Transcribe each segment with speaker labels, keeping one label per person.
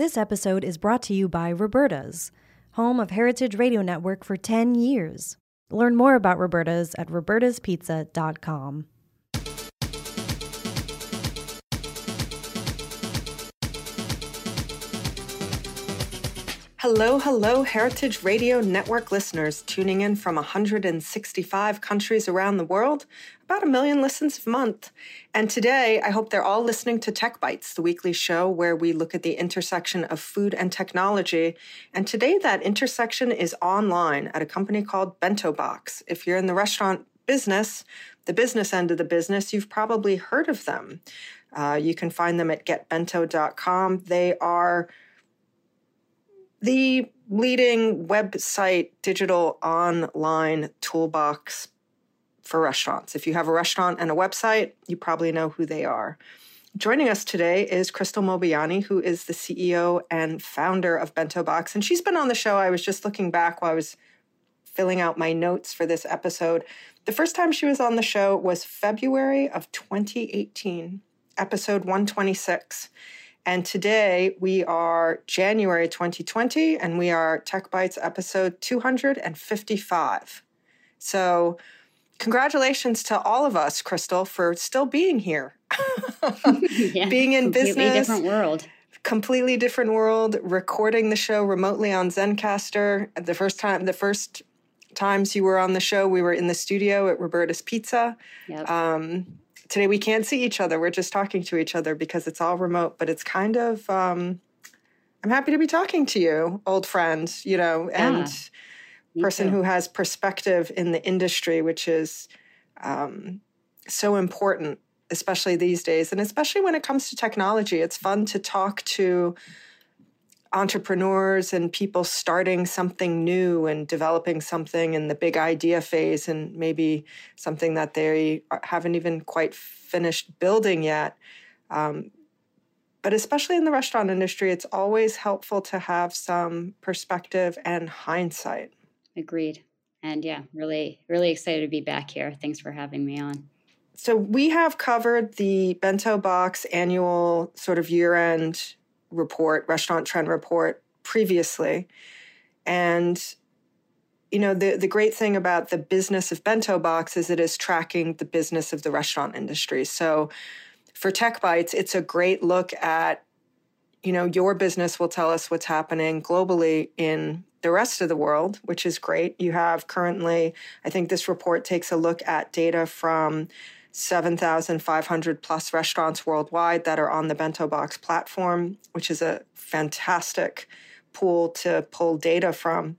Speaker 1: This episode is brought to you by Roberta's, home of Heritage Radio Network for 10 years. Learn more about Roberta's at robertaspizza.com.
Speaker 2: Hello, hello, Heritage Radio Network listeners tuning in from 165 countries around the world, about a million listens a month. And today, I hope they're all listening to Tech Bites, the weekly show where we look at the intersection of food and technology. And today, that intersection is online at a company called Bento Box. If you're in the restaurant business, the business end of the business, you've probably heard of them. Uh, you can find them at getbento.com. They are the leading website digital online toolbox for restaurants. If you have a restaurant and a website, you probably know who they are. Joining us today is Krystle Mobayeni, who is the CEO and founder of Bento Box. And she's been on the show. I was just looking back while I was filling out my notes for this episode. The first time she was on the show was February of 2018, episode 126. And today we are January 2020, and we are Tech Bites episode 255. So, congratulations to all of us, Krystle, for still being here,
Speaker 3: yeah,
Speaker 2: being in
Speaker 3: completely
Speaker 2: business.
Speaker 3: different world.
Speaker 2: Completely different world. Recording the show remotely on Zencastr. The first time, the first times you were on the show, we were in the studio at Roberta's Pizza.
Speaker 3: Yep.
Speaker 2: Um, today we can't see each other. We're just talking to each other because it's all remote, but it's kind of um, I'm happy to be talking to you, old friend, you know, and
Speaker 3: Me
Speaker 2: person
Speaker 3: too.
Speaker 2: who has perspective in the industry, which is um, so important, especially these days, and especially when it comes to technology. It's fun to talk to entrepreneurs and people starting something new and developing something in the big idea phase and maybe something that they haven't even quite finished building yet. Um, but especially in the restaurant industry, it's always helpful to have some perspective and hindsight.
Speaker 3: Agreed. And yeah, really, really excited to be back here. Thanks for having me on.
Speaker 2: So we have covered the Bento Box annual sort of year-end report, restaurant trend report previously. And you know, the the great thing about the business of Bento Box is it is tracking the business of the restaurant industry. So for Tech Bites, it's a great look at you know, your business will tell us what's happening globally in the rest of the world, which is great. You have currently, I think this report takes a look at data from 7,500 plus restaurants worldwide that are on the Bento Box platform, which is a fantastic pool to pull data from.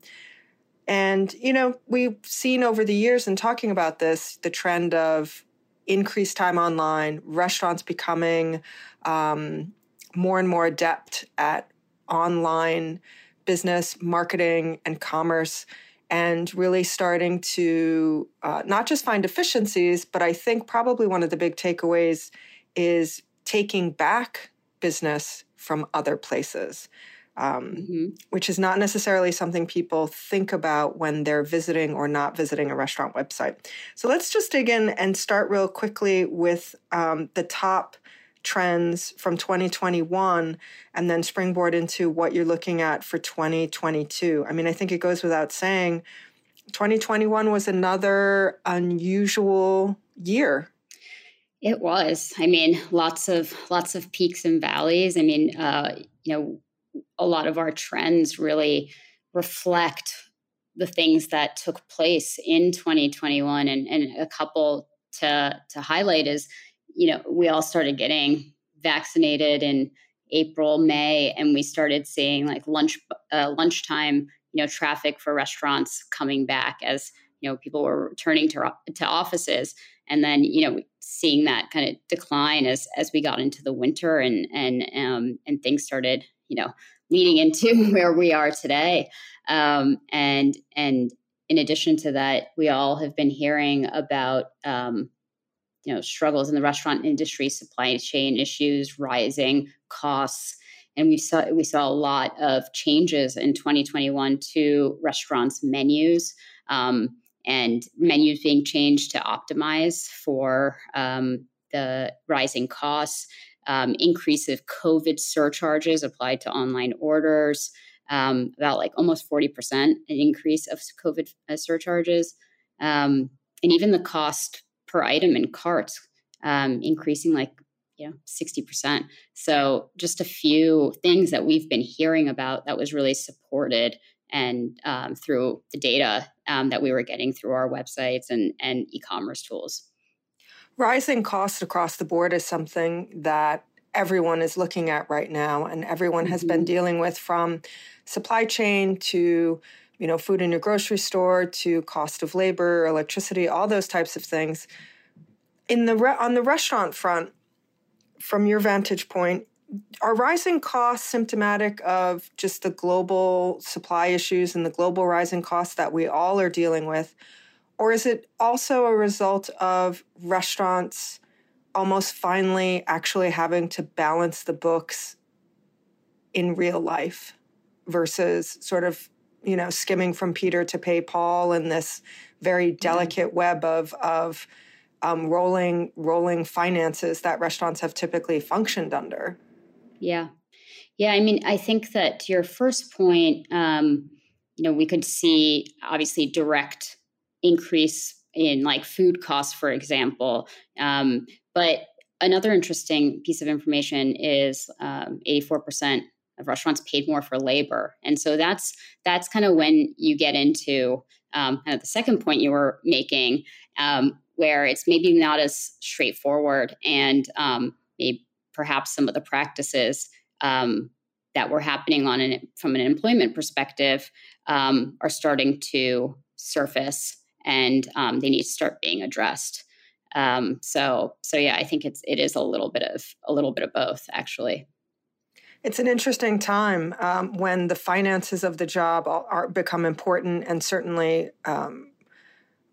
Speaker 2: And, you know, we've seen over the years in talking about this the trend of increased time online, restaurants becoming um, more and more adept at online business, marketing, and commerce, and really starting to uh, not just find efficiencies, but I think probably one of the big takeaways is taking back business from other places. Um,
Speaker 3: hmm
Speaker 2: which is not necessarily something people think about when they're visiting or not visiting a restaurant website. So let's just dig in and start real quickly with um, the top trends from 2021 and then springboard into what you're looking at for 2022. I mean, I think it goes without saying 2021 was another unusual year.
Speaker 3: It was. I mean, lots of lots of peaks and valleys. I mean, uh, you know, a lot of our trends really reflect the things that took place in 2021, and and a couple to to highlight is, you know, we all started getting vaccinated in April, May, and we started seeing like lunch uh, lunchtime, you know, traffic for restaurants coming back as you know people were returning to to offices. And then you know seeing that kind of decline as as we got into the winter and and um, and things started you know leading into where we are today. Um, and and in addition to that we all have been hearing about um, you know struggles in the restaurant industry supply chain issues rising costs and we saw we saw a lot of changes in 2021 to restaurants menus um, and menus being changed to optimize for um, the rising costs. um, increase of COVID surcharges applied to online orders, um, about like almost 40% an increase of COVID uh, surcharges, um, and even the cost per item in carts um, increasing like you know 60%. So just a few things that we've been hearing about that was really supported and um, through the data um, that we were getting through our websites and, and e-commerce tools.
Speaker 2: Rising costs across the board is something that everyone is looking at right now and everyone mm-hmm. has been mm-hmm. dealing with from supply chain to you know food in your grocery store to cost of labor electricity all those types of things in the re- on the restaurant front from your vantage point are rising costs symptomatic of just the global supply issues and the global rising costs that we all are dealing with? Or is it also a result of restaurants almost finally actually having to balance the books in real life versus sort of, you know, skimming from Peter to pay Paul and this very delicate mm-hmm. web of, of um, rolling rolling finances that restaurants have typically functioned under?
Speaker 3: Yeah. Yeah. I mean, I think that to your first point, um, you know, we could see obviously direct increase in like food costs, for example. Um, but another interesting piece of information is um, 84% of restaurants paid more for labor. And so that's that's kind of when you get into um, kind of the second point you were making, um, where it's maybe not as straightforward and um, maybe perhaps some of the practices um, that were happening on an, from an employment perspective um, are starting to surface and um, they need to start being addressed. So, so yeah, I think it's it is a little bit of a little bit of both, actually.
Speaker 2: It's an interesting time um, when the finances of the job are, are become important, and certainly um,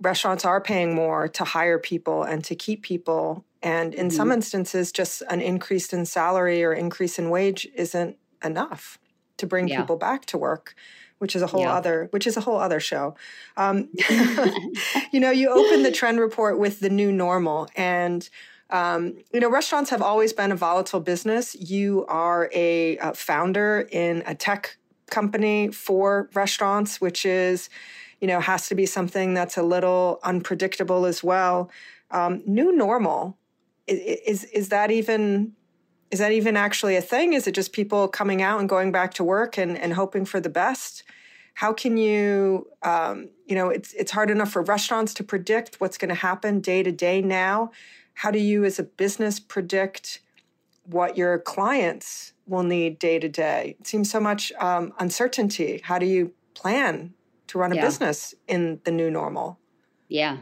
Speaker 2: restaurants are paying more to hire people and to keep people and in mm-hmm. some instances, just an increase in salary or increase in wage isn't enough to bring yeah. people back to work which is a whole yeah. other which is a whole other show um, you know you open the trend report with the new normal and um, you know restaurants have always been a volatile business you are a, a founder in a tech company for restaurants which is you know has to be something that's a little unpredictable as well um, new normal is is that even is that even actually a thing? Is it just people coming out and going back to work and, and hoping for the best? How can you, um, you know, it's it's hard enough for restaurants to predict what's going to happen day to day now. How do you, as a business, predict what your clients will need day to day? It seems so much um, uncertainty. How do you plan to run a yeah. business in the new normal?
Speaker 3: Yeah,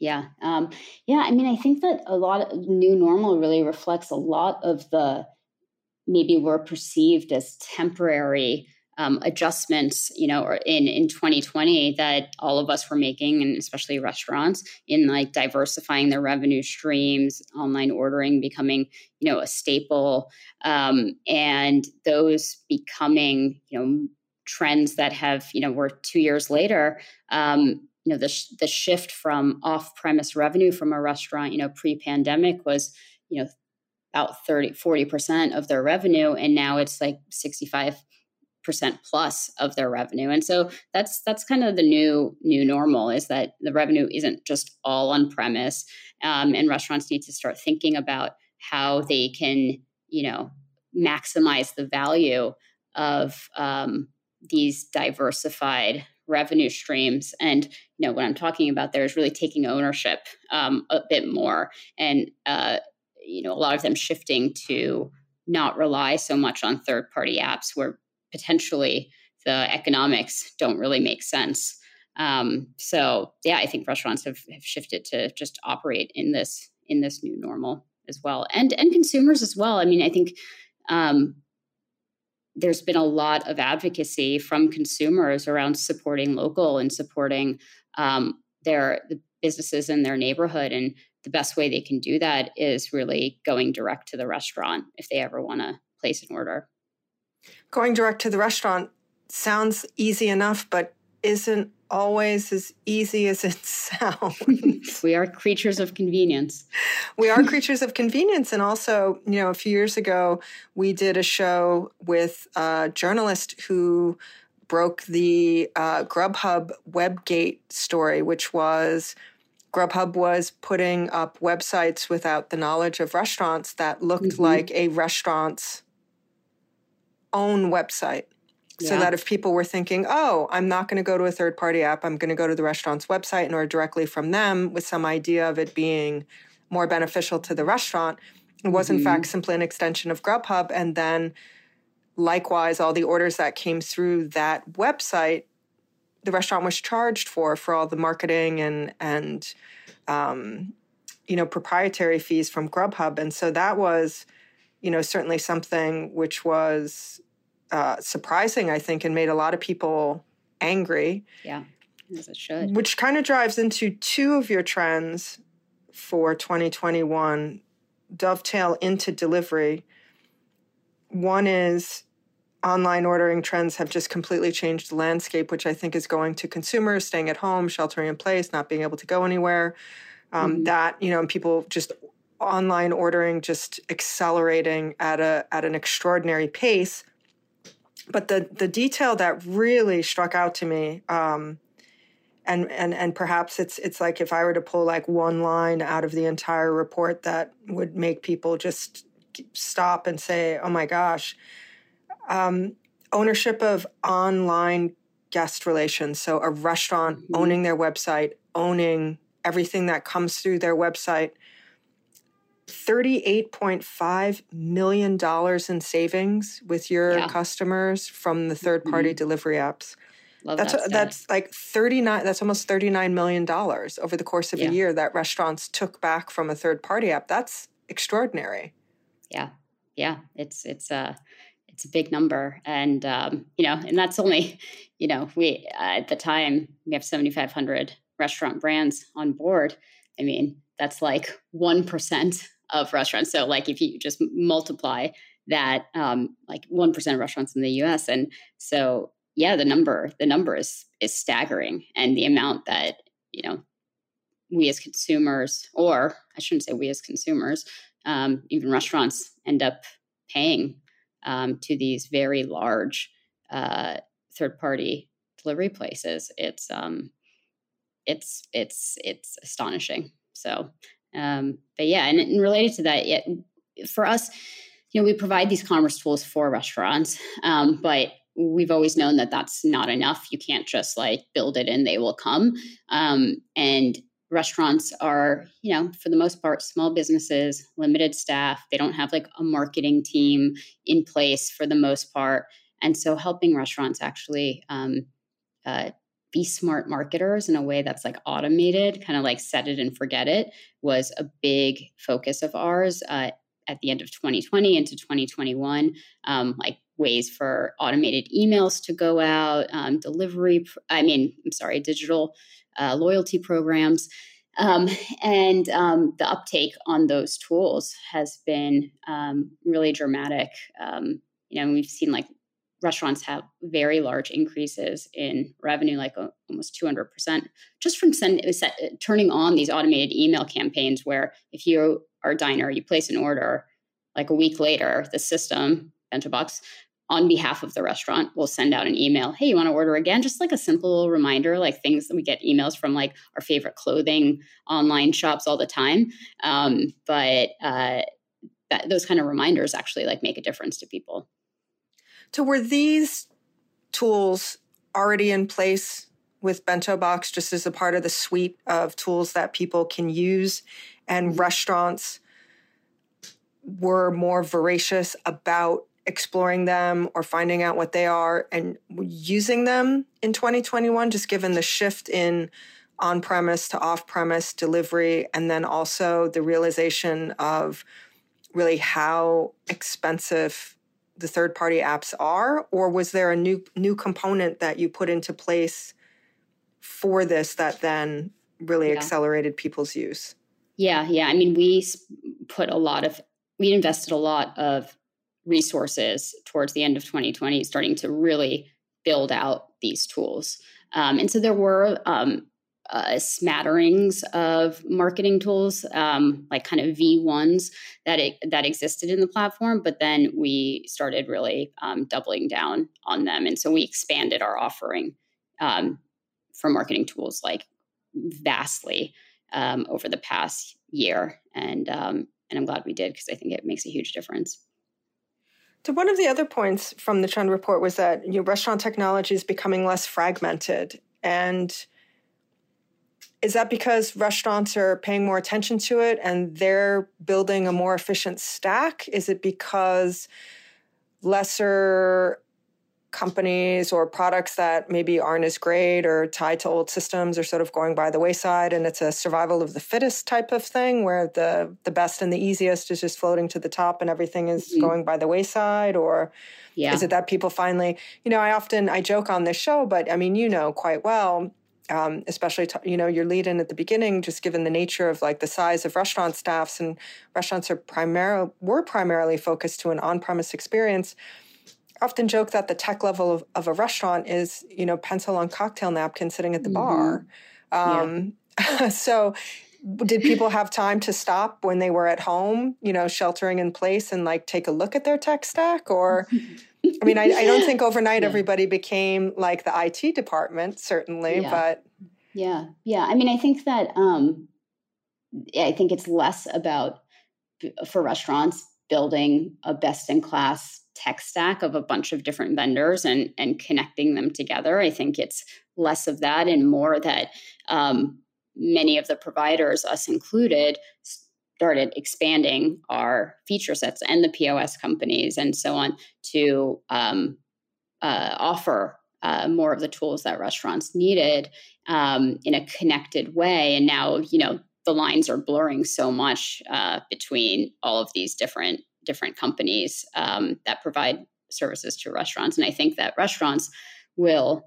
Speaker 3: yeah. Um, yeah. I mean, I think that a lot of new normal really reflects a lot of the maybe were perceived as temporary um, adjustments, you know, in in 2020 that all of us were making, and especially restaurants, in like diversifying their revenue streams, online ordering becoming, you know, a staple, um, and those becoming, you know, trends that have, you know, we're two years later. Um, you know the sh- the shift from off premise revenue from a restaurant you know pre pandemic was you know about 30 40% of their revenue and now it's like 65 percent plus of their revenue and so that's that's kind of the new new normal is that the revenue isn't just all on premise um, and restaurants need to start thinking about how they can you know maximize the value of um, these diversified revenue streams. And you know what I'm talking about there is really taking ownership um, a bit more, and uh, you know a lot of them shifting to not rely so much on third party apps where potentially the economics don't really make sense. Um, so yeah, I think restaurants have, have shifted to just operate in this in this new normal as well, and and consumers as well. I mean, I think um, there's been a lot of advocacy from consumers around supporting local and supporting um, their the businesses in their neighborhood and the best way they can do that is really going direct to the restaurant if they ever want to place an order
Speaker 2: going direct to the restaurant sounds easy enough but isn't always as easy as it sounds.
Speaker 3: we are creatures of convenience.
Speaker 2: we are creatures of convenience. And also, you know, a few years ago, we did a show with a journalist who broke the uh, Grubhub Webgate story, which was Grubhub was putting up websites without the knowledge of restaurants that looked mm-hmm. like a restaurant's own website. So that if people were thinking, oh, I'm not going to go to a third party app, I'm going to go to the restaurant's website and order directly from them with some idea of it being more beneficial to the restaurant, it was mm-hmm. in fact simply an extension of Grubhub. And then likewise, all the orders that came through that website, the restaurant was charged for for all the marketing and and um, you know proprietary fees from Grubhub. And so that was, you know, certainly something which was uh, surprising, I think, and made a lot of people angry.
Speaker 3: Yeah, as it should.
Speaker 2: Which kind of drives into two of your trends for 2021 dovetail into delivery. One is online ordering trends have just completely changed the landscape, which I think is going to consumers staying at home, sheltering in place, not being able to go anywhere. Um, mm-hmm. That you know, and people just online ordering just accelerating at a at an extraordinary pace but the the detail that really struck out to me um, and and and perhaps it's it's like if I were to pull like one line out of the entire report that would make people just stop and say, "Oh my gosh." Um, ownership of online guest relations. So a restaurant mm-hmm. owning their website, owning everything that comes through their website, $38.5 million in savings with your yeah. customers from the third party mm-hmm. delivery apps. Love that's that that's like 39 that's almost 39 million dollars over the course of yeah. a year that restaurants took back from a third party app. That's extraordinary.
Speaker 3: Yeah. Yeah, it's it's a it's a big number and um, you know, and that's only, you know, we uh, at the time we have 7500 restaurant brands on board. I mean, that's like 1% of restaurants. So like if you just multiply that, um, like one percent of restaurants in the U.S. and so yeah, the number the number is is staggering, and the amount that you know we as consumers, or I shouldn't say we as consumers, um, even restaurants end up paying um, to these very large uh, third party delivery places. It's um, it's it's it's astonishing. So um, but yeah, and, and related to that, for us, you know, we provide these commerce tools for restaurants, um, but we've always known that that's not enough. You can't just like build it and they will come. Um, and restaurants are, you know, for the most part, small businesses, limited staff. They don't have like a marketing team in place for the most part. And so helping restaurants actually um, uh, be smart marketers in a way that's like automated, kind of like set it and forget it, was a big focus of ours uh, at the end of 2020 into 2021. Um, like ways for automated emails to go out, um, delivery, I mean, I'm sorry, digital uh, loyalty programs. Um, and um, the uptake on those tools has been um, really dramatic. Um, you know, we've seen like restaurants have very large increases in revenue, like uh, almost 200%, just from send, uh, set, uh, turning on these automated email campaigns where if you are a diner, you place an order, like a week later, the system, Bento Box, on behalf of the restaurant will send out an email hey you want to order again? Just like a simple reminder like things that we get emails from like our favorite clothing online shops all the time um, but uh, that, those kind of reminders actually like make a difference to people
Speaker 2: so were these tools already in place with Bento Box just as a part of the suite of tools that people can use? And mm-hmm. restaurants were more voracious about exploring them or finding out what they are and using them in 2021 just given the shift in on-premise to off-premise delivery and then also the realization of really how expensive the third party apps are or was there a new new component that you put into place for this that then really yeah. accelerated people's use?
Speaker 3: Yeah yeah. I mean we put a lot of we invested a lot of resources towards the end of 2020 starting to really build out these tools. Um, and so there were um, uh, smatterings of marketing tools, um, like kind of V1s that it, that existed in the platform. But then we started really um, doubling down on them, and so we expanded our offering um, for marketing tools like vastly um, over the past year, and um, and I'm glad we did because I think it makes a huge difference.
Speaker 2: So one of the other points from the trend report was that you know, restaurant technology is becoming less fragmented and is that because restaurants are paying more attention to it and they're building a more efficient stack? Is it because lesser companies or products that maybe aren't as great or tied to old systems are sort of going by the wayside and it's a survival of the fittest type of thing where the the best and the easiest is just floating to the top and everything is mm-hmm. going by the wayside or yeah. is it that people finally you know i often i joke on this show but i mean you know quite well um, especially t- you know your lead in at the beginning just given the nature of like the size of restaurant staffs and restaurants are primarily were primarily focused to an on-premise experience I often joke that the tech level of, of, a restaurant is you know pencil on cocktail napkin sitting at the mm-hmm. bar um, yeah. so did people have time to stop when they were at home you know sheltering in place and like take a look at their tech stack or I mean, I, I don't think overnight yeah. everybody became like the IT department, certainly,
Speaker 3: yeah.
Speaker 2: but
Speaker 3: yeah, yeah. I mean, I think that um, I think it's less about for restaurants building a best in class tech stack of a bunch of different vendors and and connecting them together. I think it's less of that and more that um, many of the providers, us included, started expanding our feature sets and the POS companies and so on to um, uh, offer uh, more of the tools that restaurants needed um, in a connected way. And now, you know, the lines are blurring so much uh, between all of these different different companies um, that provide services to restaurants. And I think that restaurants will,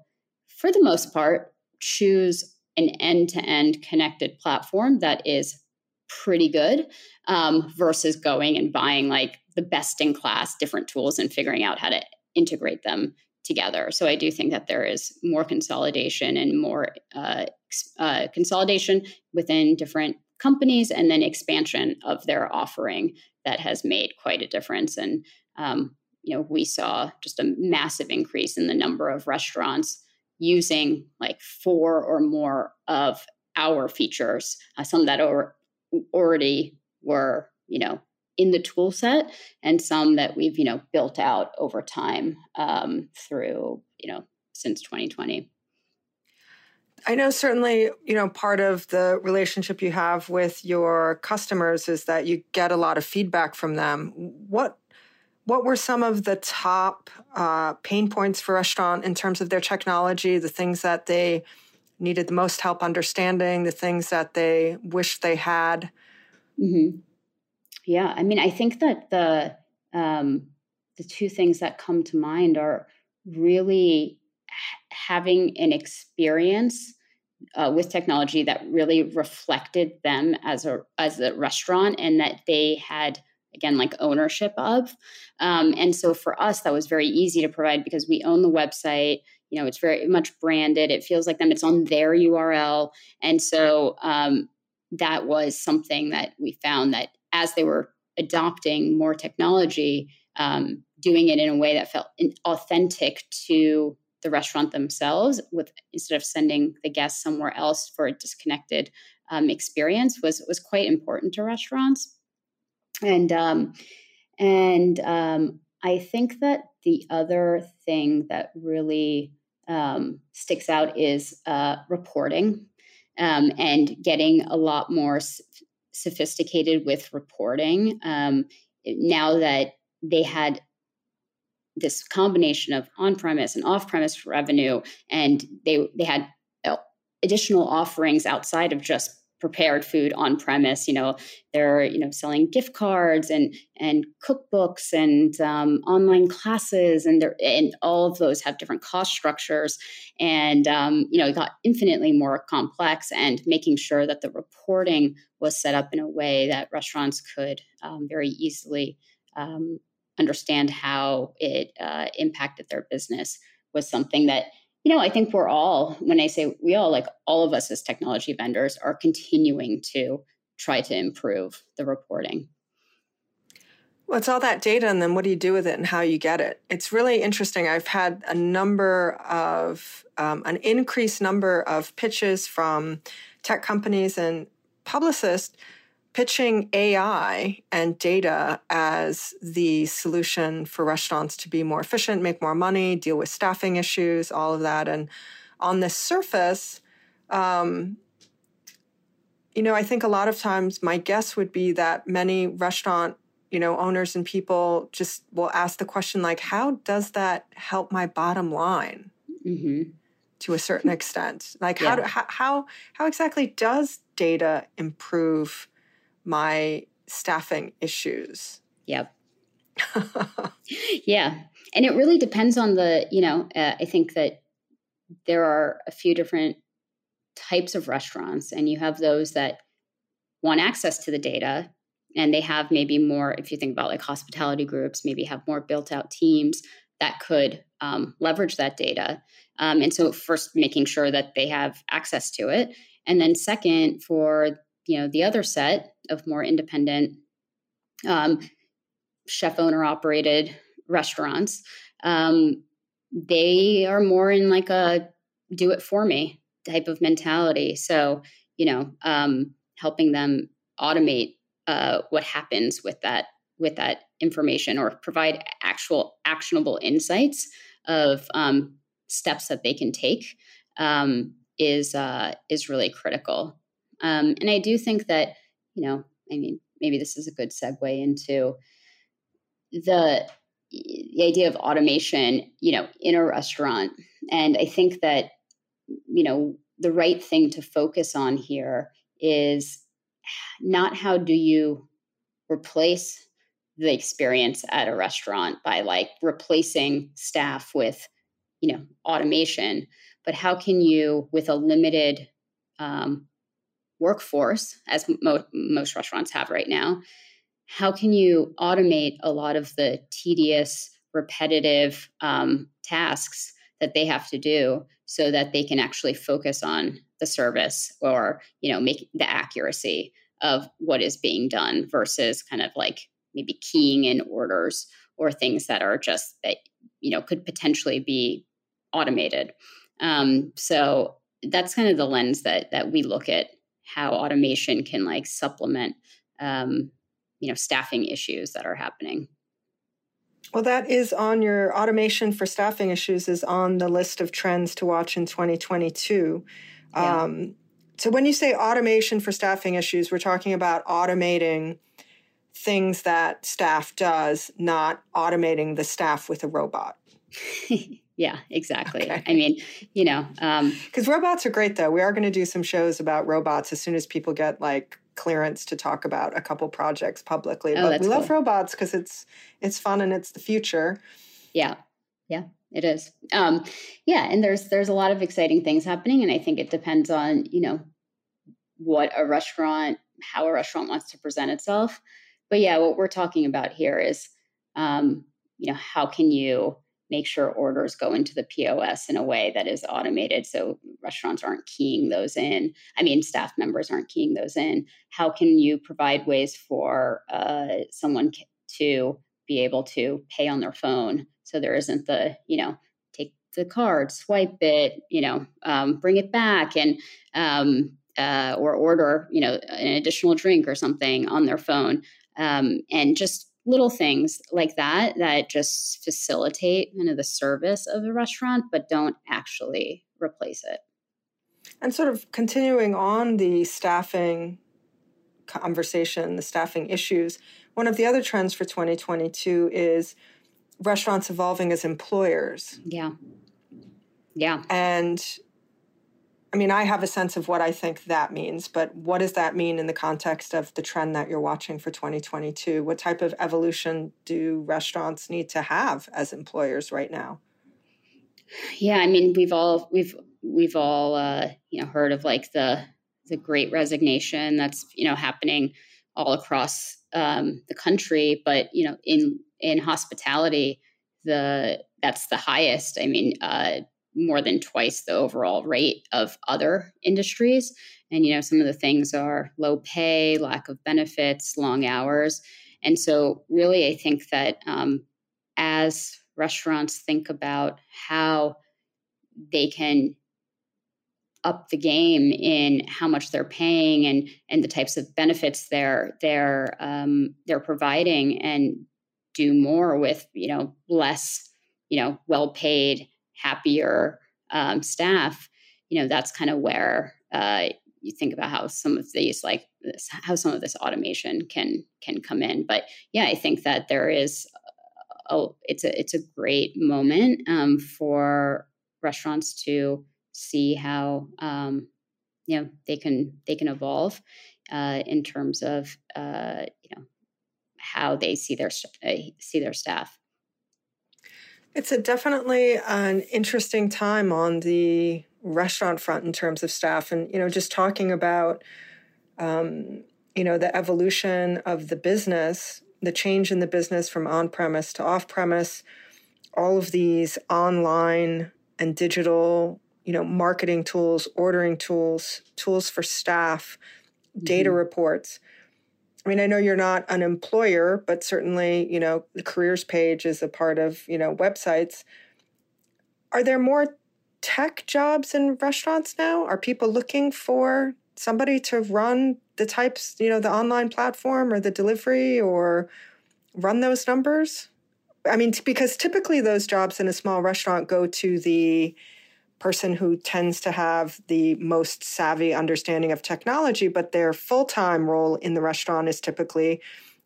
Speaker 3: for the most part, choose an end to end connected platform that is pretty good um, versus going and buying like the best in class different tools and figuring out how to integrate them together. So I do think that there is more consolidation and more uh, uh, consolidation within different companies and then expansion of their offering that has made quite a difference. And um, you know, we saw just a massive increase in the number of restaurants using like four or more of our features, uh, some that are already were, you know, in the tool set and some that we've, you know, built out over time um, through, you know, since 2020.
Speaker 2: I know certainly, you know, part of the relationship you have with your customers is that you get a lot of feedback from them. What what were some of the top uh, pain points for restaurant in terms of their technology, the things that they needed the most help understanding, the things that they wish they had.
Speaker 3: Mm-hmm. Yeah, I mean, I think that the um, the two things that come to mind are really having an experience uh, with technology that really reflected them as a as a restaurant and that they had again like ownership of um, and so for us that was very easy to provide because we own the website you know it's very much branded it feels like them it's on their url and so um, that was something that we found that as they were adopting more technology um, doing it in a way that felt authentic to the restaurant themselves with instead of sending the guests somewhere else for a disconnected um, experience was was quite important to restaurants. And um, and um, I think that the other thing that really um, sticks out is uh, reporting um, and getting a lot more s- sophisticated with reporting. Um, now that they had this combination of on-premise and off-premise revenue, and they they had uh, additional offerings outside of just prepared food on premise. You know, they're you know selling gift cards and and cookbooks and um, online classes, and they're and all of those have different cost structures, and um, you know it got infinitely more complex. And making sure that the reporting was set up in a way that restaurants could um, very easily um, understand how it uh, impacted their business was something that you know, I think we're all, when I say we all, like all of us as technology vendors are continuing to try to improve the reporting.
Speaker 2: It's all that data, and then what do you do with it and how you get it? It's really interesting. I've had a number of, um, an increased number of pitches from tech companies and publicists pitching AI and data as the solution for restaurants to be more efficient, make more money, deal with staffing issues, all of that. And on the surface, um, you know, I think a lot of times my guess would be that many restaurant, you know, owners and people just will ask the question like, how does that help my bottom line? Mm-hmm. To a certain extent, like yeah. how, do, how how how exactly does data improve my staffing issues.
Speaker 3: Yep. yeah. And it really depends on the, you know, uh, I think that there are a few different types of restaurants, and you have those that want access to the data and they have maybe more, if you think about like hospitality groups, maybe have more built out teams that could um, leverage that data. Um, and so, first, making sure that they have access to it. And then, second, for you know the other set of more independent um, chef owner operated restaurants um, they are more in like a do it for me type of mentality. So you know um, helping them automate uh, what happens with that with that information or provide actual actionable insights of um, steps that they can take um, is uh, is really critical um, and I do think that, you know, I mean, maybe this is a good segue into the the idea of automation, you know, in a restaurant. And I think that, you know, the right thing to focus on here is not how do you replace the experience at a restaurant by like replacing staff with, you know, automation, but how can you, with a limited um, workforce, as mo- most restaurants have right now, how can you automate a lot of the tedious, repetitive um, tasks that they have to do so that they can actually focus on the service or you know make the accuracy of what is being done versus kind of like maybe keying in orders or things that are just that you know could potentially be automated. Um, so that's kind of the lens that that we look at how automation can like supplement um, you know staffing issues that are happening.
Speaker 2: Well that is on your automation for staffing issues is on the list of trends to watch in 2022 yeah. um, so when you say automation for staffing issues we're talking about automating things that staff does not automating the staff with a robot
Speaker 3: Yeah, exactly. Okay. I mean, you know,
Speaker 2: because um, robots are great though. We are going to do some shows about robots as soon as people get like clearance to talk about a couple projects publicly. Oh, but we cool. love robots because it's it's fun and it's the future.
Speaker 3: Yeah, yeah, it is. Um, yeah, and there's there's a lot of exciting things happening, and I think it depends on you know what a restaurant, how a restaurant wants to present itself. But yeah, what we're talking about here is, um, you know, how can you make sure orders go into the POS in a way that is automated so restaurants aren't keying those in. I mean, staff members aren't keying those in. How can you provide ways for uh, someone to be able to pay on their phone so there isn't the, you know, take the card, swipe it, you know, um, bring it back and, um, uh, or order, you know, an additional drink or something on their phone. Um, and just little things like that that just facilitate kind of the service of the restaurant but don't actually replace it.
Speaker 2: And sort of continuing on the staffing conversation the staffing issues one of the other trends for 2022 is restaurants evolving as employers.
Speaker 3: Yeah. Yeah.
Speaker 2: And I mean, I have a sense of what I think that means, but what does that mean in the context of the trend that you're watching for 2022? What type of evolution do restaurants need to have as employers right now?
Speaker 3: Yeah, I mean, we've all we've we've all uh, you know heard of like the the Great Resignation that's you know happening all across um, the country, but you know in in hospitality, the that's the highest. I mean, uh, more than twice the overall rate of other industries. And, you know, some of the things are low pay, lack of benefits, long hours. And so, really, I think that um, as restaurants think about how they can up the game in how much they're paying and and the types of benefits they're they're um, they're providing and do more with you know less you know well paid happier um, staff you know that's kind of where uh, you think about how some of these like this, how some of this automation can can come in but yeah i think that there is a, it's a it's a great moment um, for restaurants to see how um, you know they can they can evolve uh, in terms of uh, you know how they see their uh, see their staff.
Speaker 2: It's a definitely an interesting time on the restaurant front in terms of staff, and you know, just talking about um, you know the evolution of the business, the change in the business from on premise to off premise, all of these online and digital you know, marketing tools, ordering tools, tools for staff, data mm-hmm. reports. I mean, I know you're not an employer, but certainly, you know, the careers page is a part of, you know, websites. Are there more tech jobs in restaurants now? Are people looking for somebody to run the types, you know, the online platform or the delivery or run those numbers? I mean, because typically those jobs in a small restaurant go to the person who tends to have the most savvy understanding of technology, but their full time role in the restaurant is typically,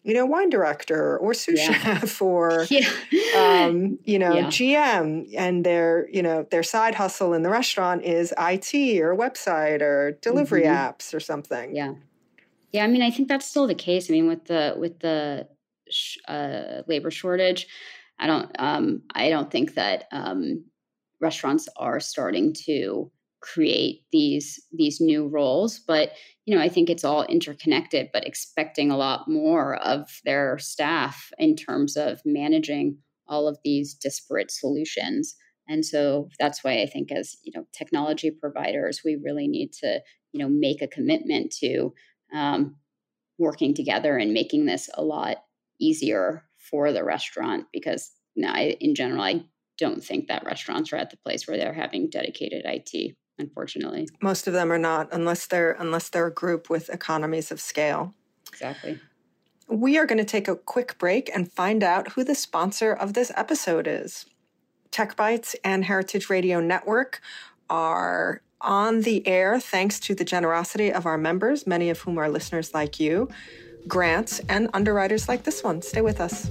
Speaker 2: you know, wine director or sous yeah. chef or, yeah. um, you know, yeah. GM. And their, you know, their side hustle in the restaurant is IT or website or delivery mm-hmm. apps or something.
Speaker 3: Yeah. Yeah. I mean, I think that's still the case. I mean, with the, with the sh- uh, labor shortage, I don't, um, I don't think that, um, restaurants are starting to create these these new roles but you know i think it's all interconnected but expecting a lot more of their staff in terms of managing all of these disparate solutions. And so that's why i think as you know technology providers we really need to you know make a commitment to um, working together and making this a lot easier for the restaurant because you know, I, in general i don't think that restaurants are at the place where they're having dedicated IT unfortunately.
Speaker 2: Most of them are not unless they're unless they're a group with economies of scale.
Speaker 3: Exactly.
Speaker 2: We are going to take a quick break and find out who the sponsor of this episode is. Tech bites and heritage radio network are on the air thanks to the generosity of our members many of whom are listeners like you grants and underwriters like this one. Stay with us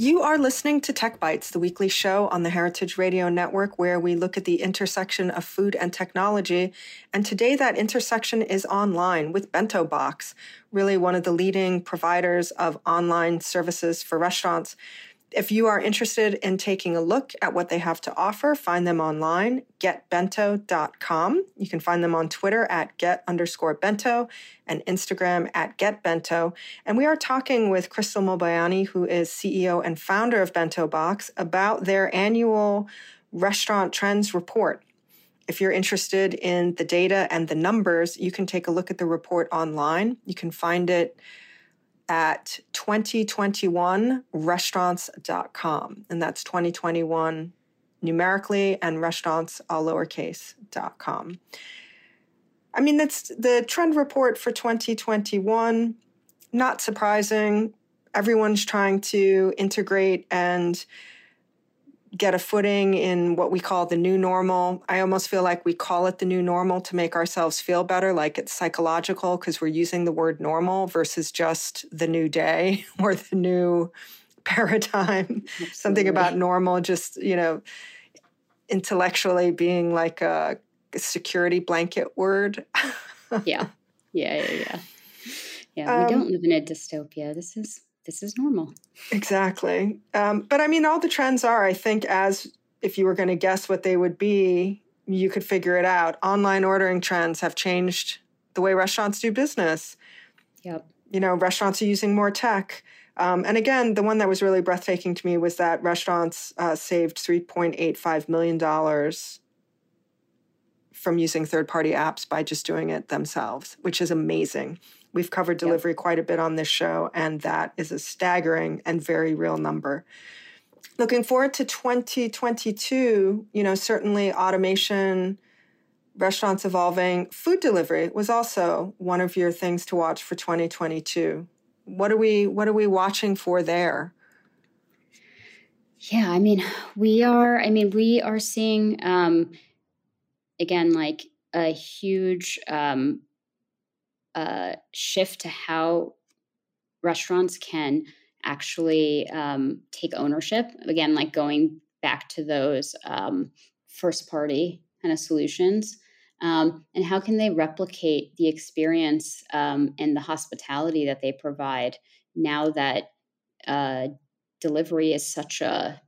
Speaker 2: You are listening to Tech Bites, the weekly show on the Heritage Radio Network, where we look at the intersection of food and technology. And today, that intersection is online with Bento Box, really one of the leading providers of online services for restaurants. If you are interested in taking a look at what they have to offer, find them online, getbento.com. You can find them on Twitter at get underscore bento and Instagram at getbento. And we are talking with Krystle Mobayeni, who is CEO and founder of Bento Box, about their annual restaurant trends report. If you're interested in the data and the numbers, you can take a look at the report online. You can find it at 2021restaurants.com. And that's 2021 numerically and restaurants all lowercase.com. I mean, that's the trend report for 2021. Not surprising. Everyone's trying to integrate and get a footing in what we call the new normal. I almost feel like we call it the new normal to make ourselves feel better, like it's psychological because we're using the word normal versus just the new day or the new paradigm. Absolutely. Something about normal, just, you know, intellectually being like a security blanket word.
Speaker 3: yeah. Yeah. Yeah. Yeah. Yeah. Um, we don't live in a dystopia. This is this is normal.
Speaker 2: Exactly. Um, but I mean, all the trends are, I think, as if you were going to guess what they would be, you could figure it out. Online ordering trends have changed the way restaurants do business.
Speaker 3: Yep.
Speaker 2: You know, restaurants are using more tech. Um, and again, the one that was really breathtaking to me was that restaurants uh, saved $3.85 million from using third party apps by just doing it themselves, which is amazing. We've covered delivery yep. quite a bit on this show, and that is a staggering and very real number. Looking forward to 2022, you know, certainly automation, restaurants evolving, food delivery was also one of your things to watch for 2022. What are we what are we watching for there?
Speaker 3: Yeah, I mean, we are I mean, we are seeing um again like a huge um uh, shift to how restaurants can actually um, take ownership. Again, like going back to those um, first party kind of solutions. Um, and how can they replicate the experience um, and the hospitality that they provide now that uh, delivery is such a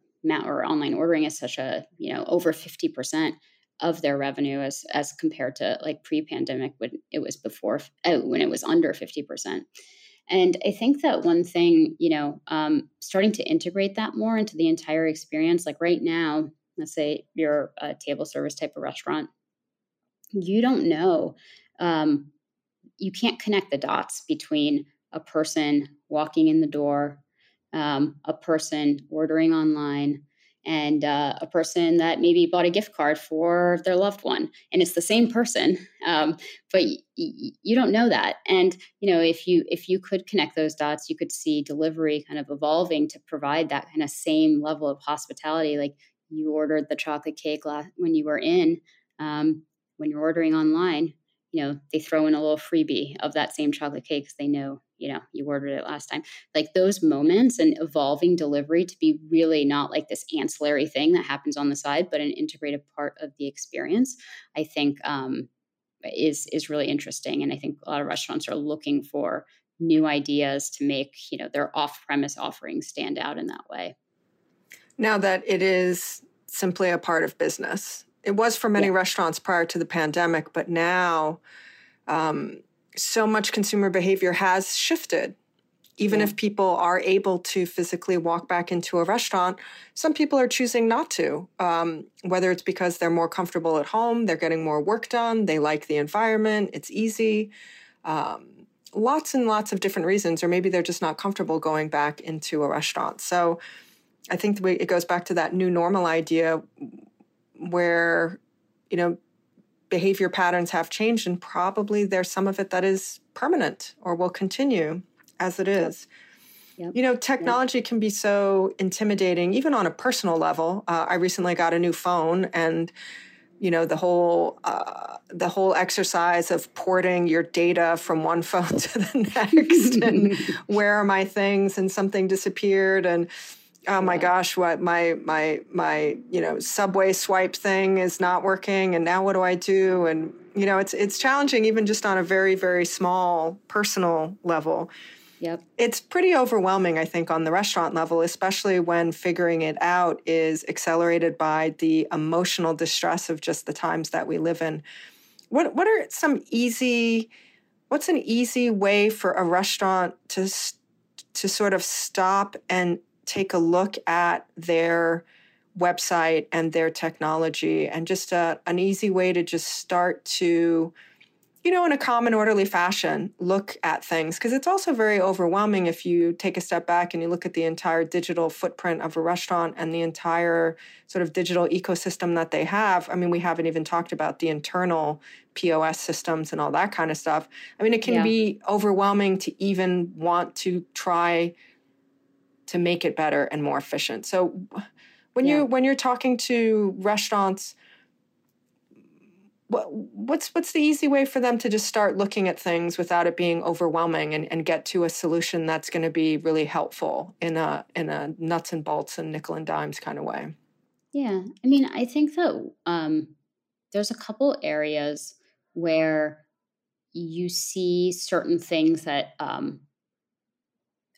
Speaker 3: or online ordering is such a you know over 50% of their revenue as as compared to like pre-pandemic when it was before uh, when it was under 50% and i think that one thing you know um, starting to integrate that more into the entire experience like right now let's say you're a table service type of restaurant you don't know um, you can't connect the dots between a person walking in the door um, a person ordering online and uh, a person that maybe bought a gift card for their loved one and it's the same person um, but y- y- you don't know that. And you know if you if you could connect those dots you could see delivery kind of evolving to provide that kind of same level of hospitality like you ordered the chocolate cake when you were in um, when you're ordering online you know they throw in a little freebie of that same chocolate cake because they know you know you ordered it last time. Like those moments and evolving delivery to be really not like this ancillary thing that happens on the side but an integrated part of the experience i think um, is is really interesting. And i think a lot of restaurants are looking for new ideas to make you know their off premise offerings stand out in that way.
Speaker 2: Now that it is simply a part of business. It was for many yeah. restaurants prior to the pandemic but now um, so much consumer behavior has shifted. Even yeah. if people are able to physically walk back into a restaurant, some people are choosing not to. Um, whether it's because they're more comfortable at home, they're getting more work done, they like the environment, it's easy. Um, lots and lots of different reasons, or maybe they're just not comfortable going back into a restaurant. So I think it goes back to that new normal idea where, you know, behavior patterns have changed, and probably there's some of it that is permanent or will continue as it is. Yep. You know, technology yep. can be so intimidating, even on a personal level. Uh, I recently got a new phone, and you know the whole uh, the whole exercise of porting your data from one phone to the next, and where are my things, and something disappeared, and oh my gosh what my my my you know subway swipe thing is not working and now what do i do and you know it's it's challenging even just on a very very small personal level
Speaker 3: Yep.
Speaker 2: It's pretty overwhelming, I think, on the restaurant level, especially when figuring it out is accelerated by the emotional distress of just the times that we live in. What what are some easy what's an easy way for a restaurant to to sort of stop and take a look at their website and their technology and just a, an easy way to just start to you know, in a common, orderly fashion, look at things because it's also very overwhelming if you take a step back and you look at the entire digital footprint of a restaurant and the entire sort of digital ecosystem that they have. I mean, we haven't even talked about the internal POS systems and all that kind of stuff. I mean, it can yeah. be overwhelming to even want to try to make it better and more efficient. So when yeah. you when you're talking to restaurants what, what's what's the easy way for them to just start looking at things without it being overwhelming and, and get to a solution that's going to be really helpful in a in a nuts and bolts and nickel and dimes kind of way
Speaker 3: yeah i mean i think that um, there's a couple areas where you see certain things that um,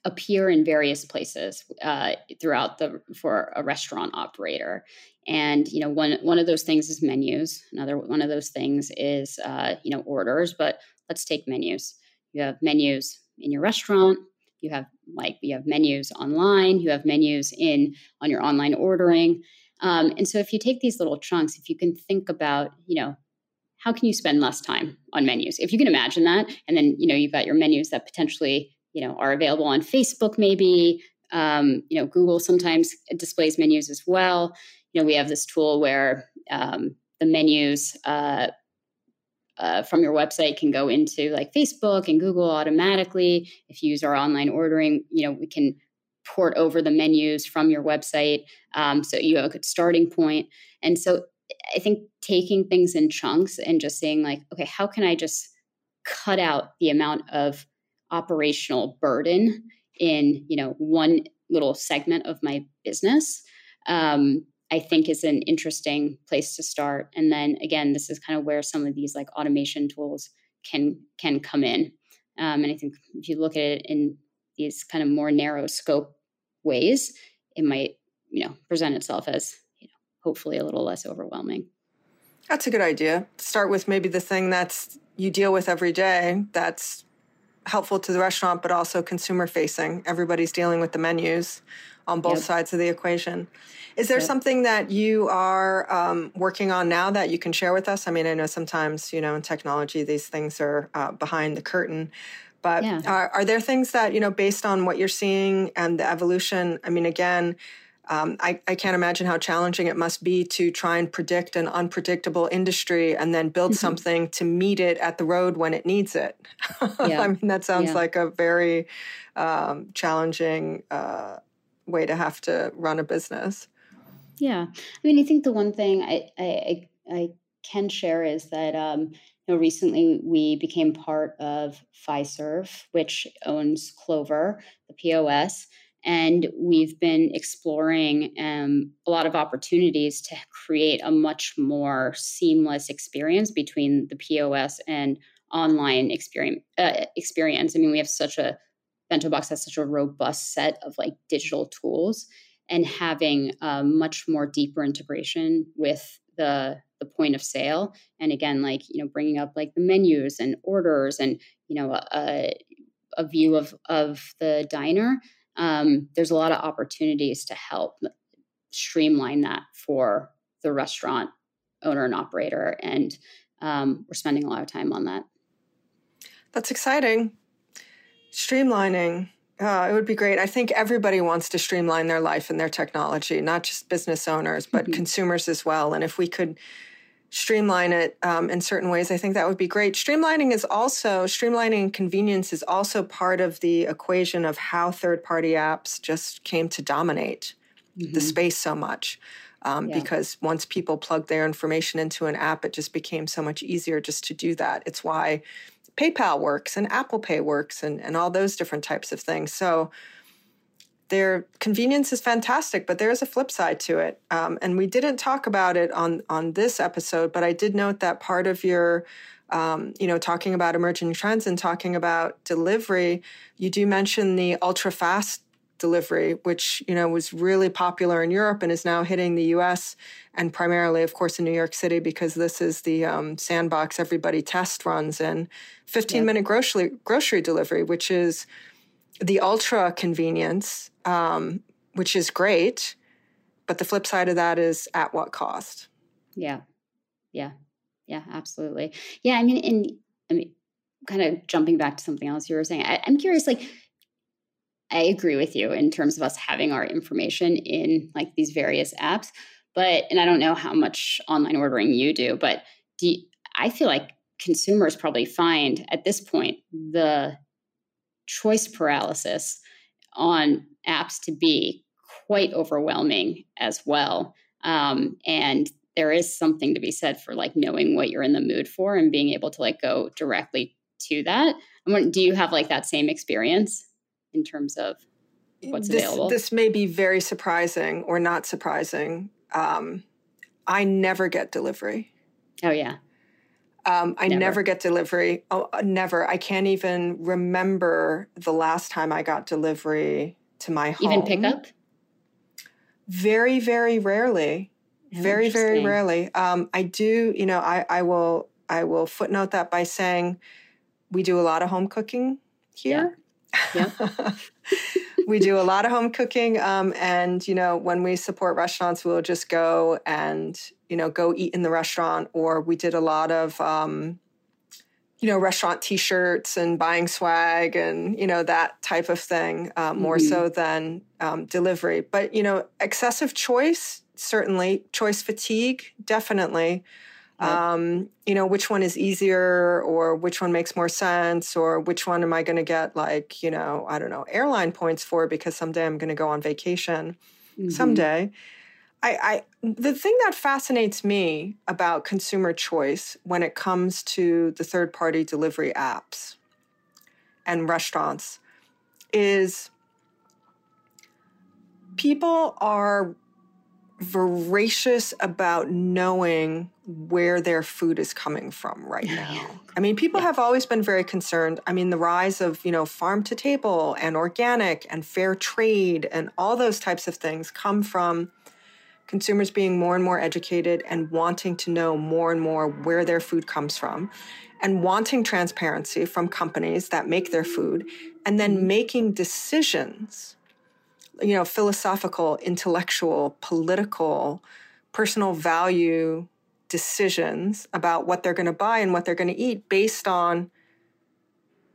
Speaker 3: appear in various places uh, throughout the for a restaurant operator. And you know one one of those things is menus. Another one of those things is uh, you know orders but let's take menus. You have menus in your restaurant. You have like you have menus online. You have menus in on your online ordering. Um, and so if you take these little chunks if you can think about you know how can you spend less time on menus? If you can imagine that and then you know you've got your menus that potentially you know are available on facebook maybe. Um, you know google sometimes displays menus as well. You know we have this tool where um, the menus uh, uh, from your website can go into like facebook and google automatically. If you use our online ordering you know we can port over the menus from your website um, so you have a good starting point. And so i think taking things in chunks and just saying like okay how can i just cut out the amount of operational burden in you know one little segment of my business um, i think is an interesting place to start. And then again this is kind of where some of these like automation tools can can come in. Um, and i think if you look at it in these kind of more narrow scope ways it might you know present itself as you know hopefully a little less overwhelming.
Speaker 2: That's a good idea. Start with maybe the thing that's you deal with every day that's helpful to the restaurant, but also consumer facing. Everybody's dealing with the menus on both yep. sides of the equation. Is there yep. something that you are um, working on now that you can share with us? I mean, I know sometimes, you know, in technology, these things are uh, behind the curtain. But yeah. are, are there things that, you know, based on what you're seeing and the evolution? I mean, again, um, I, I, can't imagine how challenging it must be to try and predict an unpredictable industry and then build mm-hmm. something to meet it at the road when it needs it. Yeah. I mean, that sounds yeah. like a very um, challenging uh, way to have to run a business.
Speaker 3: Yeah. I mean, I think the one thing I, I, I can share is that, um, you know, recently we became part of Fiserv, which owns Clover, the POS. And we've been exploring um, a lot of opportunities to create a much more seamless experience between the POS and online experience. Uh, experience. I mean, we have such a Bento Box has such a robust set of like digital tools, and having a much more deeper integration with the the point of sale. And again, like you know, bringing up like the menus and orders, and you know, a, a view of of the diner um, there's a lot of opportunities to help streamline that for the restaurant owner and operator. And um, we're spending a lot of time on that.
Speaker 2: That's exciting. Streamlining. Uh, it would be great. I think everybody wants to streamline their life and their technology, not just business owners, but mm-hmm. consumers as well. And if we could streamline it um, in certain ways, I think that would be great. Streamlining is also, streamlining convenience is also part of the equation of how third party apps just came to dominate mm-hmm. the space so much. Um, yeah. Because once people plugged their information into an app, it just became so much easier just to do that. It's why PayPal works and Apple Pay works and, and all those different types of things. So, their convenience is fantastic, but there is a flip side to it. Um, and we didn't talk about it on on this episode, but I did note that part of your um, you know, talking about emerging trends and talking about delivery, you do mention the ultra fast delivery, which you know was really popular in Europe and is now hitting the U.S. and primarily, of course, in New York City because this is the um, sandbox everybody test runs in. 15 minute grocery grocery delivery, which is the ultra convenience, um, which is great, but the flip side of that is at what cost?
Speaker 3: Yeah, yeah, yeah, absolutely. Yeah, I mean, and I mean, kind of jumping back to something else you were saying, I, I'm curious, like I agree with you in terms of us having our information in like these various apps. But, and I don't know how much online ordering you do, but do you, I feel like consumers probably find at this point the choice paralysis on apps to be quite overwhelming as well. Um, and there is something to be said for like knowing what you're in the mood for and being able to like go directly to that. do you have like that same experience? in terms of what's
Speaker 2: this,
Speaker 3: available?
Speaker 2: This may be very surprising or not surprising. Um, I never get delivery.
Speaker 3: Oh yeah.
Speaker 2: Um, I never. never. get delivery. Oh, uh, never. I can't even remember the last time I got delivery to my home.
Speaker 3: Even pickup?
Speaker 2: Very, very rarely. Oh, very, very rarely. Um, I do. You know, I, I will. I will footnote that by saying we do a lot of home cooking here. Yeah. we do a lot of home cooking. Um, and, you know, when we support restaurants, we'll just go and, you know, go eat in the restaurant. Or we did a lot of, um, you know, restaurant t shirts and buying swag and, you know, that type of thing, uh, more mm-hmm. so than um, delivery. But, you know, excessive choice, certainly, choice fatigue, definitely. Um, you know, which one is easier or which one makes more sense or which one am I going to get like, you know, I don't know, airline points for because someday I'm going to go on vacation. Mm-hmm. Someday. I, I the thing that fascinates me about consumer choice when it comes to the third party delivery apps and restaurants is people are voracious about knowing where their food is coming from right now. Yeah. I mean, people yeah. have always been very concerned. I mean, the rise of, you know, farm to table and organic and fair trade and all those types of things come from consumers being more and more educated and wanting to know more and more where their food comes from and wanting transparency from companies that make their food and then mm-hmm. making decisions you know, philosophical, intellectual, political, personal value decisions about what they're going to buy and what they're going to eat based on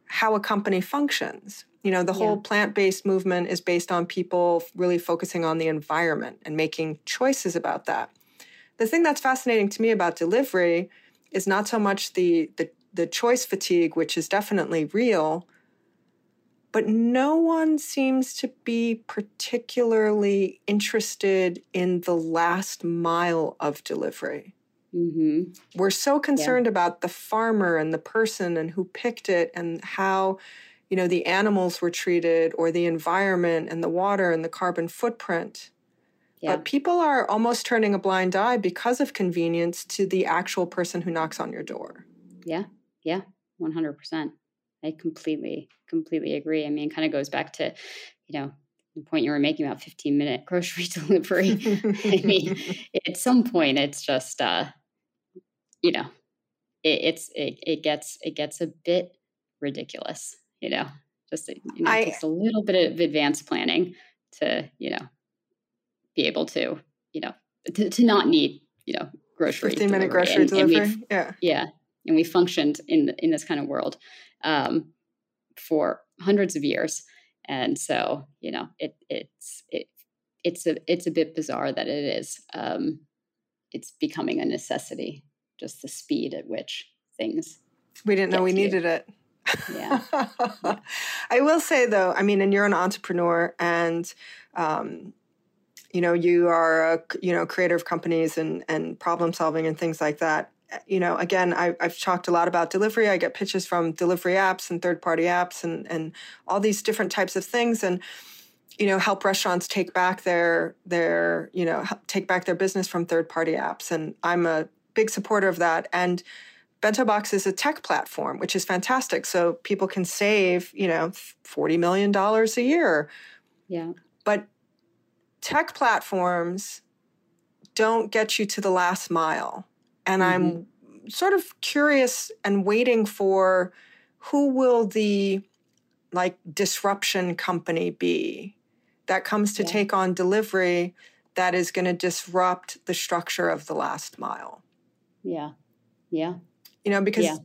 Speaker 2: how a company functions. You know, the yeah. whole plant based movement is based on people really focusing on the environment and making choices about that. The thing that's fascinating to me about delivery is not so much the, the, the choice fatigue, which is definitely real, but no one seems to be particularly interested in the last mile of delivery. Mm-hmm. We're so concerned yeah. about the farmer and the person and who picked it and how, you know, the animals were treated or the environment and the water and the carbon footprint. Yeah. But people are almost turning a blind eye because of convenience to the actual person who knocks on your door.
Speaker 3: Yeah, yeah, 100%. I completely, completely agree. I mean, it kind of goes back to, you know, the point you were making about 15 minute grocery delivery. I mean, at some point it's just, uh, you know, it, it's, it, it gets, it gets a bit ridiculous, you know, just, you know, it takes a little bit of advanced planning to, you know, be able to, you know, to, to not need, you know, grocery
Speaker 2: 15 minute grocery and, delivery. And yeah.
Speaker 3: Yeah. And we functioned in, in this kind of world um, for hundreds of years. And so, you know, it, it's it, it's a it's a bit bizarre that it is. Um, it's becoming a necessity. Just the speed at which things.
Speaker 2: We didn't know we needed
Speaker 3: you.
Speaker 2: it.
Speaker 3: Yeah. yeah.
Speaker 2: I will say though, I mean, and you're an entrepreneur, and um, you know, you are a you know creator of companies and and problem solving and things like that Uh, you know, again, I, have talked a lot about delivery. I get pitches from delivery apps and third party apps and, and all these different types of things. And, you know, help restaurants take back their their you know take back their business from third party apps, and I'm a big supporter of that. And Bento Box is a tech platform, which is fantastic. So people can save, you know, forty million dollars a year.
Speaker 3: Yeah.
Speaker 2: But tech platforms don't get you to the last mile, and mm-hmm. I'm sort of curious and waiting for who will the like disruption company be that comes to yeah. take on delivery that is going to disrupt the structure of the last mile.
Speaker 3: Yeah. Yeah.
Speaker 2: You know, because yeah.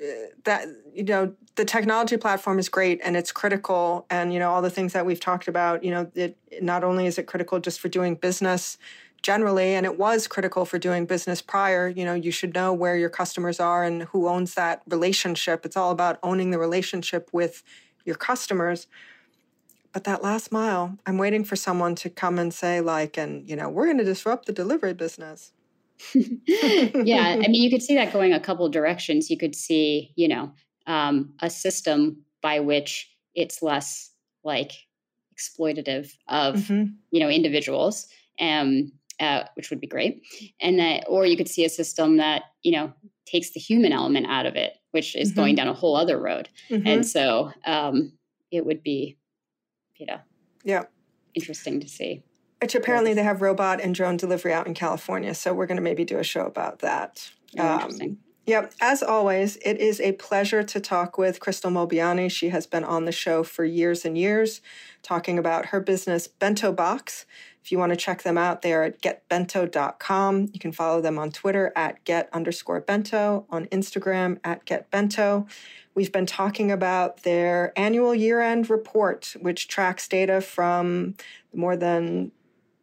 Speaker 2: Uh, that, you know, the technology platform is great and it's critical. And, you know, all the things that we've talked about, you know, it not only is it critical just for doing business generally, and it was critical for doing business prior, you know, you should know where your customers are and who owns that relationship. It's all about owning the relationship with your customers but that last mile i'm waiting for someone to come and say like and you know we're going to disrupt the delivery business
Speaker 3: yeah i mean you could see that going a couple directions you could see you know um, a system by which it's less like exploitative of mm-hmm. you know individuals um, uh, which would be great and that or you could see a system that you know takes the human element out of it which is mm-hmm. going down a whole other road mm-hmm. and so um, it would be you know,
Speaker 2: yeah,
Speaker 3: interesting to see.
Speaker 2: Which apparently they have robot and drone delivery out in California, so we're going to maybe do a show about that.
Speaker 3: Oh, um, interesting.
Speaker 2: Yep. As always, it is a pleasure to talk with Krystle Mobayeni. She has been on the show for years and years, talking about her business, Bento Box. If you want to check them out, they are at getbento.com. You can follow them on Twitter at get underscore bento, on Instagram at getbento. We've been talking about their annual year end report, which tracks data from more than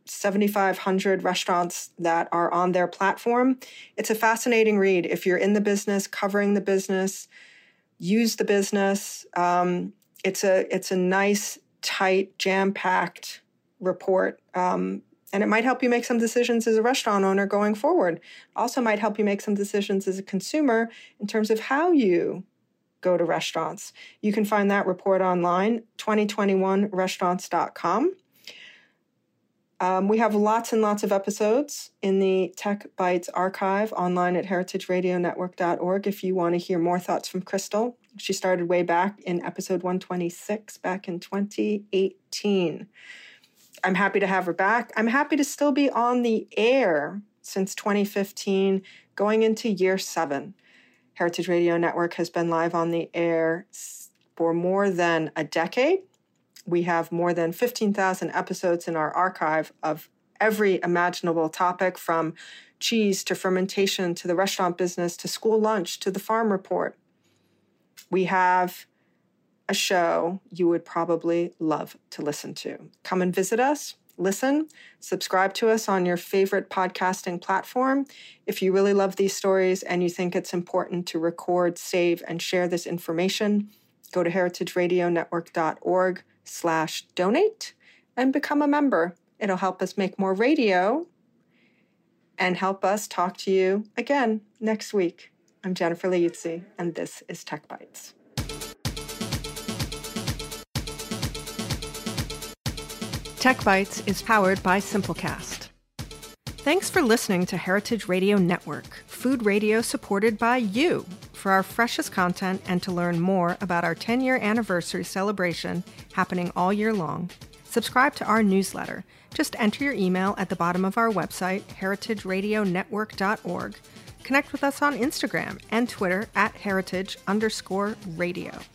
Speaker 2: 7,500 restaurants that are on their platform. It's a fascinating read. If you're in the business, covering the business, use the business. Um, it's a it's a nice, tight, jam packed report. Um, and it might help you make some decisions as a restaurant owner going forward. Also, might help you make some decisions as a consumer in terms of how you go to restaurants. You can find that report online, 2021restaurants.com. Um, we have lots and lots of episodes in the Tech Bites archive online at heritageradionetwork.org if you want to hear more thoughts from Krystle. She started way back in episode 126 back in 2018. I'm happy to have her back. I'm happy to still be on the air since 2015, going into year seven. Heritage Radio Network has been live on the air for more than a decade. We have more than 15,000 episodes in our archive of every imaginable topic from cheese to fermentation to the restaurant business to school lunch to the farm report. We have a show you would probably love to listen to. Come and visit us listen, subscribe to us on your favorite podcasting platform. If you really love these stories and you think it's important to record, save, and share this information, go to heritageradionetwork.org slash donate and become a member. It'll help us make more radio and help us talk to you again next week. I'm Jennifer Leuzzi, and this is Tech Bites. Tech Bites is powered by Simplecast. Thanks for listening to Heritage Radio Network, food radio supported by you. For our freshest content and to learn more about our 10 year anniversary celebration happening all year long, subscribe to our newsletter. Just enter your email at the bottom of our website, heritageradionetwork.org. Connect with us on Instagram and Twitter at heritage underscore radio.